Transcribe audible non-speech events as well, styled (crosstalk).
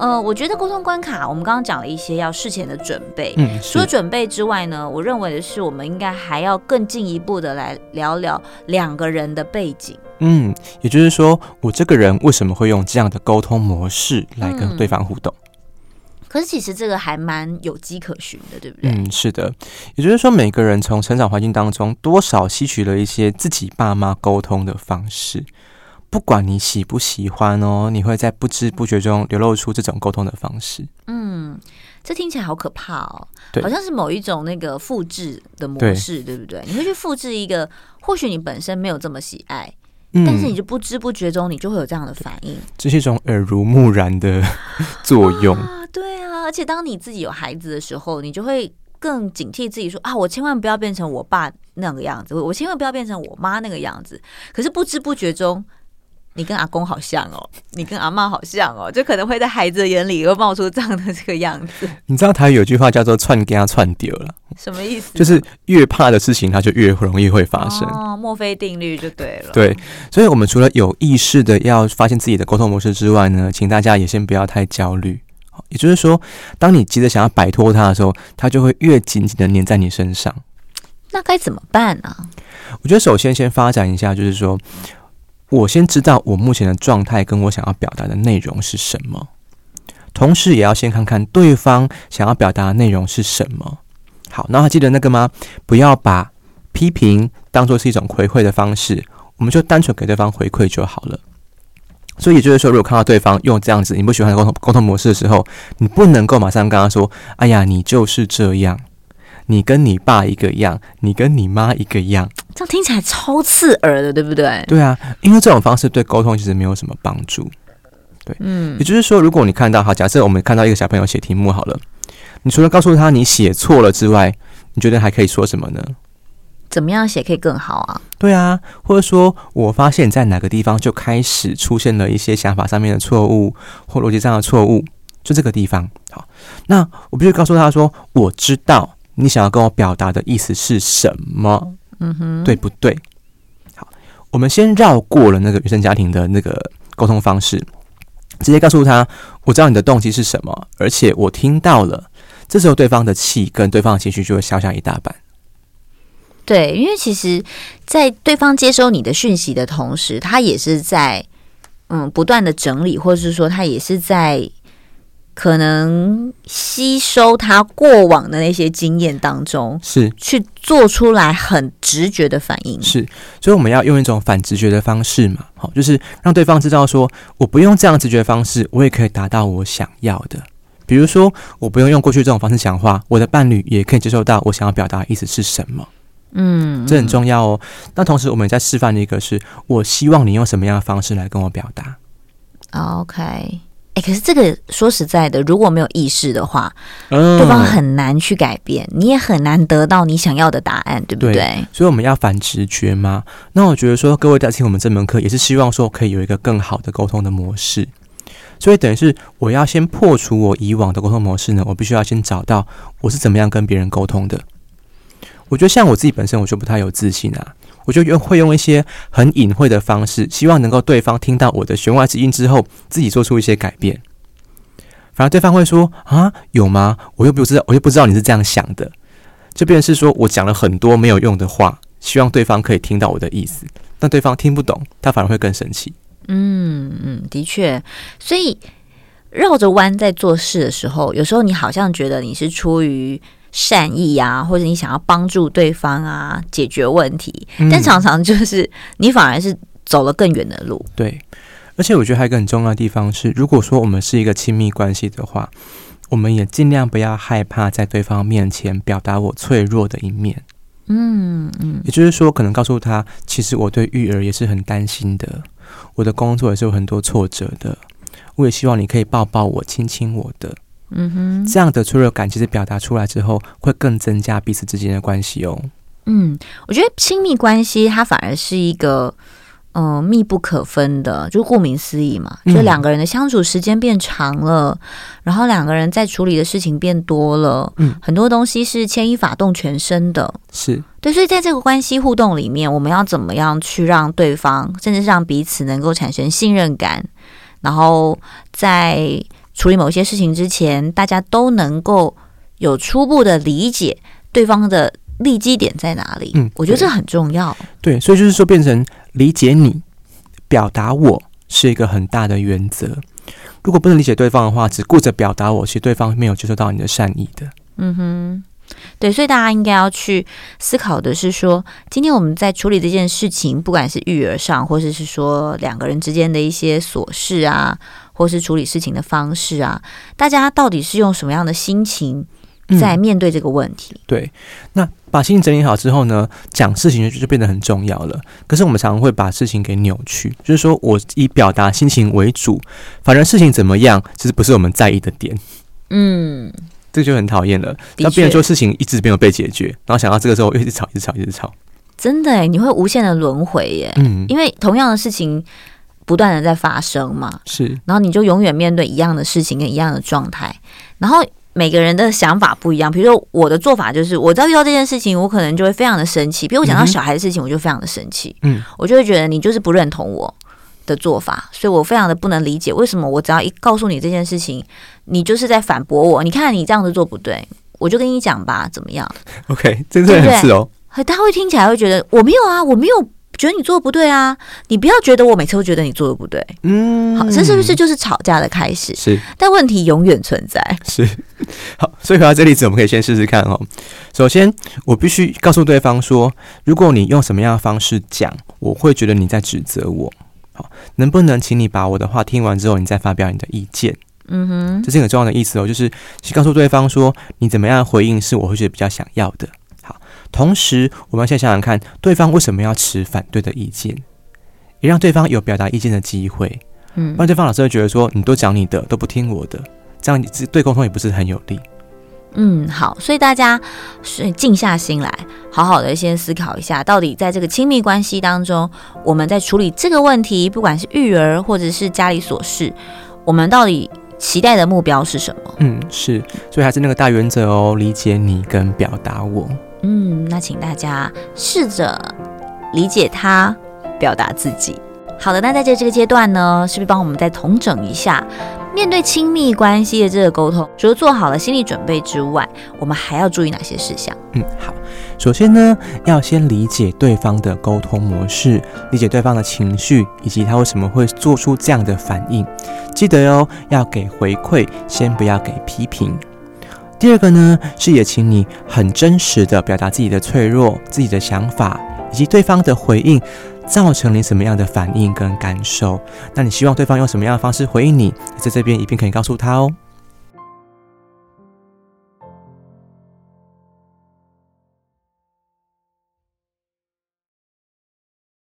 呃，我觉得沟通关卡，我们刚刚讲了一些要事前的准备。嗯，除了准备之外呢，我认为的是，我们应该还要更进一步的来聊聊两个人的背景。嗯，也就是说，我这个人为什么会用这样的沟通模式来跟对方互动？嗯可是其实这个还蛮有迹可循的，对不对？嗯，是的。也就是说，每个人从成长环境当中多少吸取了一些自己爸妈沟通的方式，不管你喜不喜欢哦，你会在不知不觉中流露出这种沟通的方式。嗯，这听起来好可怕哦，对，好像是某一种那个复制的模式，对，对不对？你会去复制一个，或许你本身没有这么喜爱，嗯，但是你就不知不觉中你就会有这样的反应，这是一种耳濡目染的 (laughs) 作用。啊对啊，而且当你自己有孩子的时候，你就会更警惕自己说啊，我千万不要变成我爸那个样子，我千万不要变成我妈那个样子。可是不知不觉中，你跟阿公好像哦，你跟阿妈好像哦，就可能会在孩子的眼里又冒出这样的这个样子。你知道台语有句话叫做“串跟他串丢了”，什么意思？就是越怕的事情，它就越容易会发生。哦，墨菲定律就对了。对，所以我们除了有意识的要发现自己的沟通模式之外呢，请大家也先不要太焦虑。也就是说，当你急着想要摆脱他的时候，他就会越紧紧的粘在你身上。那该怎么办呢？我觉得首先先发展一下，就是说我先知道我目前的状态跟我想要表达的内容是什么，同时也要先看看对方想要表达的内容是什么。好，那还记得那个吗？不要把批评当做是一种回馈的方式，我们就单纯给对方回馈就好了。所以也就是说，如果看到对方用这样子你不喜欢的沟通沟通模式的时候，你不能够马上跟他说：“哎呀，你就是这样，你跟你爸一个样，你跟你妈一个样。”这样听起来超刺耳的，对不对？对啊，因为这种方式对沟通其实没有什么帮助。对，嗯，也就是说，如果你看到，哈，假设我们看到一个小朋友写题目好了，你除了告诉他你写错了之外，你觉得还可以说什么呢？怎么样写可以更好啊？对啊，或者说我发现你在哪个地方就开始出现了一些想法上面的错误或逻辑上的错误，就这个地方。好，那我必须告诉他说，我知道你想要跟我表达的意思是什么，嗯哼，对不对？好，我们先绕过了那个原生家庭的那个沟通方式，直接告诉他，我知道你的动机是什么，而且我听到了。这时候对方的气跟对方的情绪就会消下一大半。对，因为其实，在对方接收你的讯息的同时，他也是在嗯不断的整理，或者是说他也是在可能吸收他过往的那些经验当中，是去做出来很直觉的反应。是，所以我们要用一种反直觉的方式嘛，好，就是让对方知道说，我不用这样直觉的方式，我也可以达到我想要的。比如说，我不用用过去这种方式讲话，我的伴侣也可以接受到我想要表达的意思是什么。嗯，这很重要哦。那同时，我们也在示范的一个是，我希望你用什么样的方式来跟我表达。OK，哎，可是这个说实在的，如果没有意识的话，嗯，对方很难去改变，你也很难得到你想要的答案，对不对？对，所以我们要反直觉吗？那我觉得说，各位在听我们这门课，也是希望说可以有一个更好的沟通的模式。所以等于是我要先破除我以往的沟通模式呢，我必须要先找到我是怎么样跟别人沟通的。我觉得像我自己本身，我就不太有自信啊。我就用会用一些很隐晦的方式，希望能够对方听到我的弦外之音之后，自己做出一些改变。反而对方会说：“啊，有吗？我又不知道，我又不知道你是这样想的。”就变是说我讲了很多没有用的话，希望对方可以听到我的意思，但对方听不懂，他反而会更生气。嗯嗯，的确。所以绕着弯在做事的时候，有时候你好像觉得你是出于。善意啊，或者你想要帮助对方啊，解决问题，嗯，但常常就是你反而是走了更远的路。对，而且我觉得还有一个很重要的地方是，如果说我们是一个亲密关系的话，我们也尽量不要害怕在对方面前表达我脆弱的一面。嗯嗯，也就是说，可能告诉他，其实我对育儿也是很担心的，我的工作也是有很多挫折的，我也希望你可以抱抱我，亲亲我的。嗯哼，这样的脆弱感其实表达出来之后，会更增加彼此之间的关系哦。嗯，我觉得亲密关系它反而是一个，嗯、呃，密不可分的，就顾名思义嘛，就两个人的相处时间变长了，嗯、然后两个人在处理的事情变多了，嗯，很多东西是牵一发动全身的，是对，所以在这个关系互动里面，我们要怎么样去让对方，甚至是让彼此能够产生信任感，然后在。处理某些事情之前，大家都能够有初步的理解对方的利基点在哪里。嗯，我觉得这很重要。对，所以就是说，变成理解你，表达我是一个很大的原则。如果不能理解对方的话，只顾着表达我，其实对方没有接受到你的善意的。嗯哼。对，所以大家应该要去思考的是说，今天我们在处理这件事情，不管是育儿上，或者是说两个人之间的一些琐事啊，或是处理事情的方式啊，大家到底是用什么样的心情在面对这个问题？嗯、对，那把心情整理好之后呢，讲事情就就变得很重要了。可是我们常常会把事情给扭曲，就是说我以表达心情为主，反正事情怎么样，其实不是我们在意的点。嗯。这个就很讨厌了。那别人说事情一直没有被解决，然后想到这个时候又一直吵，一直吵，一直吵。真的哎，你会无限的轮回耶。嗯，因为同样的事情不断的在发生嘛。是。然后你就永远面对一样的事情跟一样的状态。然后每个人的想法不一样。比如说我的做法就是，我只要遇到这件事情，我可能就会非常的生气。比如我讲到小孩的事情，我就非常的生气。嗯。我就会觉得你就是不认同我的做法，所以我非常的不能理解为什么我只要一告诉你这件事情，你就是在反驳我。你看你这样子做不对，我就跟你讲吧，怎么样？(laughs) OK，真的很是哦。他会听起来会觉得我没有啊，我没有觉得你做的不对啊。你不要觉得我每次都觉得你做的不对。嗯，好，这是不是就是吵架的开始？是，但问题永远存在。是，好，所以回到这例子，我们可以先试试看哦。首先，我必须告诉对方说，如果你用什么样的方式讲，我会觉得你在指责我。好能不能请你把我的话听完之后，你再发表你的意见？嗯哼，这是很重要的意思哦，就是去告诉对方说，你怎么样回应是我会觉得比较想要的。好，同时我们要先想想看，对方为什么要持反对的意见，也让对方有表达意见的机会。嗯，不然对方老师会觉得说，你都讲你的，都不听我的，这样对沟通也不是很有利。嗯，好，所以大家是静下心来，好好的先思考一下，到底在这个亲密关系当中，我们在处理这个问题，不管是育儿或者是家里琐事，我们到底期待的目标是什么？嗯，是，所以还是那个大原则哦，理解你跟表达我。嗯，那请大家试着理解他，表达自己。好的，那在这这个阶段呢，是不是帮我们再统整一下？面对亲密关系的这个沟通，除了做好了心理准备之外，我们还要注意哪些事项？嗯，好，首先呢，要先理解对方的沟通模式，理解对方的情绪，以及他为什么会做出这样的反应。记得哟，要给回馈，先不要给批评。第二个呢，是也请你很真实的表达自己的脆弱、自己的想法，以及对方的回应。造成你什么样的反应跟感受？那你希望对方用什么样的方式回应你？在这边一定可以告诉他哦。